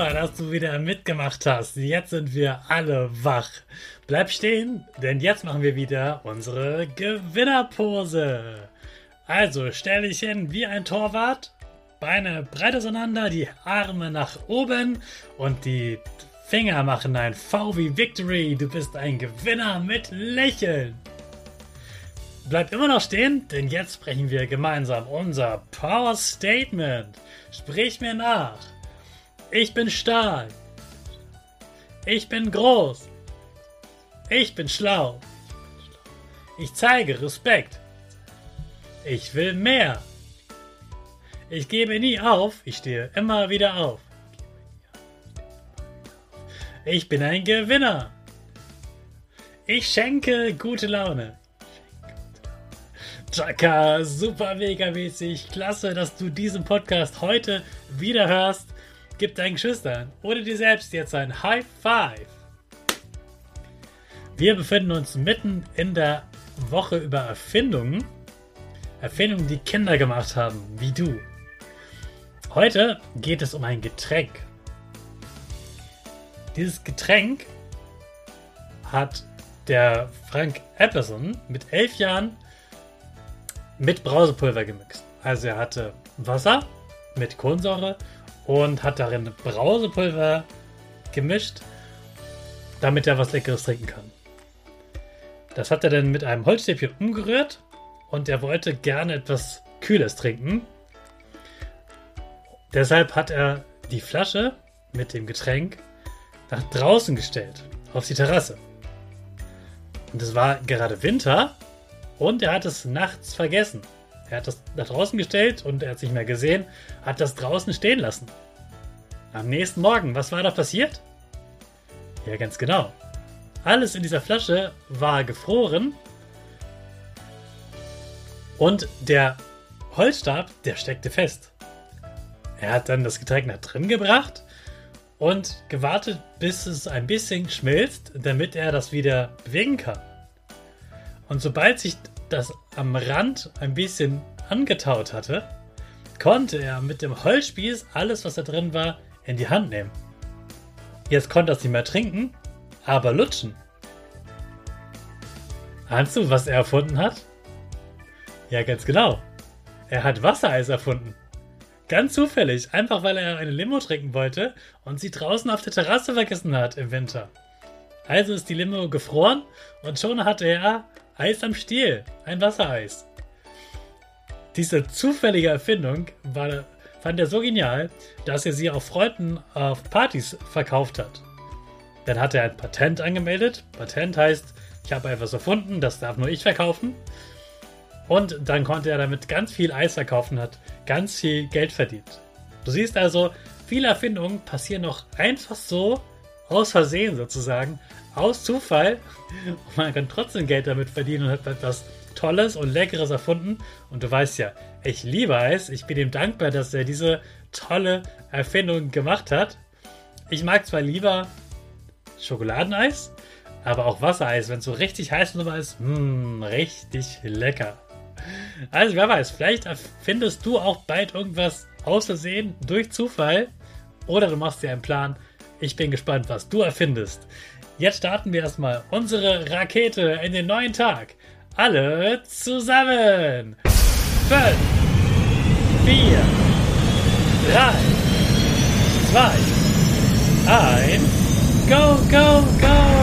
Super, dass du wieder mitgemacht hast. Jetzt sind wir alle wach. Bleib stehen, denn jetzt machen wir wieder unsere Gewinnerpose. Also stell dich hin wie ein Torwart, Beine breit auseinander, die Arme nach oben und die Finger machen ein V wie Victory. Du bist ein Gewinner mit Lächeln. Bleib immer noch stehen, denn jetzt sprechen wir gemeinsam unser Power Statement. Sprich mir nach. Ich bin stark. Ich bin groß. Ich bin schlau. Ich zeige Respekt. Ich will mehr. Ich gebe nie auf. Ich stehe immer wieder auf. Ich bin ein Gewinner. Ich schenke gute Laune. Chaka, super mega mäßig. Klasse, dass du diesen Podcast heute wieder hörst. Gib deinen Geschwistern oder dir selbst jetzt ein High Five. Wir befinden uns mitten in der Woche über Erfindungen. Erfindungen, die Kinder gemacht haben, wie du. Heute geht es um ein Getränk. Dieses Getränk hat der Frank Epperson mit elf Jahren mit Brausepulver gemixt. Also er hatte Wasser mit Kohlensäure und hat darin Brausepulver gemischt, damit er was Leckeres trinken kann. Das hat er dann mit einem Holzstäbchen umgerührt und er wollte gerne etwas Kühles trinken. Deshalb hat er die Flasche mit dem Getränk nach draußen gestellt, auf die Terrasse. Und es war gerade Winter und er hat es nachts vergessen. Er hat das nach draußen gestellt und er hat es nicht mehr gesehen, hat das draußen stehen lassen. Am nächsten Morgen, was war da passiert? Ja, ganz genau. Alles in dieser Flasche war gefroren und der Holzstab, der steckte fest. Er hat dann das Getränk nach drin gebracht und gewartet, bis es ein bisschen schmilzt, damit er das wieder bewegen kann. Und sobald sich das am Rand ein bisschen angetaut hatte, konnte er mit dem Holzspieß alles, was da drin war, in die Hand nehmen. Jetzt konnte er es nicht mehr trinken, aber lutschen. Ahnst du, was er erfunden hat? Ja, ganz genau. Er hat Wassereis erfunden. Ganz zufällig, einfach weil er eine Limo trinken wollte und sie draußen auf der Terrasse vergessen hat im Winter. Also ist die Limo gefroren und schon hatte er Eis am Stiel, ein Wassereis. Diese zufällige Erfindung war, fand er so genial, dass er sie auf Freunden auf Partys verkauft hat. Dann hat er ein Patent angemeldet. Patent heißt, ich habe etwas erfunden, das darf nur ich verkaufen. Und dann konnte er damit ganz viel Eis verkaufen, hat ganz viel Geld verdient. Du siehst also, viele Erfindungen passieren noch einfach so, aus Versehen sozusagen, aus Zufall. Und man kann trotzdem Geld damit verdienen und hat etwas Tolles und Leckeres erfunden. Und du weißt ja, ich liebe Eis. Ich bin ihm dankbar, dass er diese tolle Erfindung gemacht hat. Ich mag zwar lieber Schokoladeneis, aber auch Wassereis, wenn es so richtig heiß und ist, mh, mm, richtig lecker. Also wer weiß, vielleicht findest du auch bald irgendwas aus Versehen durch Zufall oder du machst dir einen Plan. Ich bin gespannt, was du erfindest. Jetzt starten wir erstmal unsere Rakete in den neuen Tag. Alle zusammen. 5, 4, 3, 2, 1, go, go, go!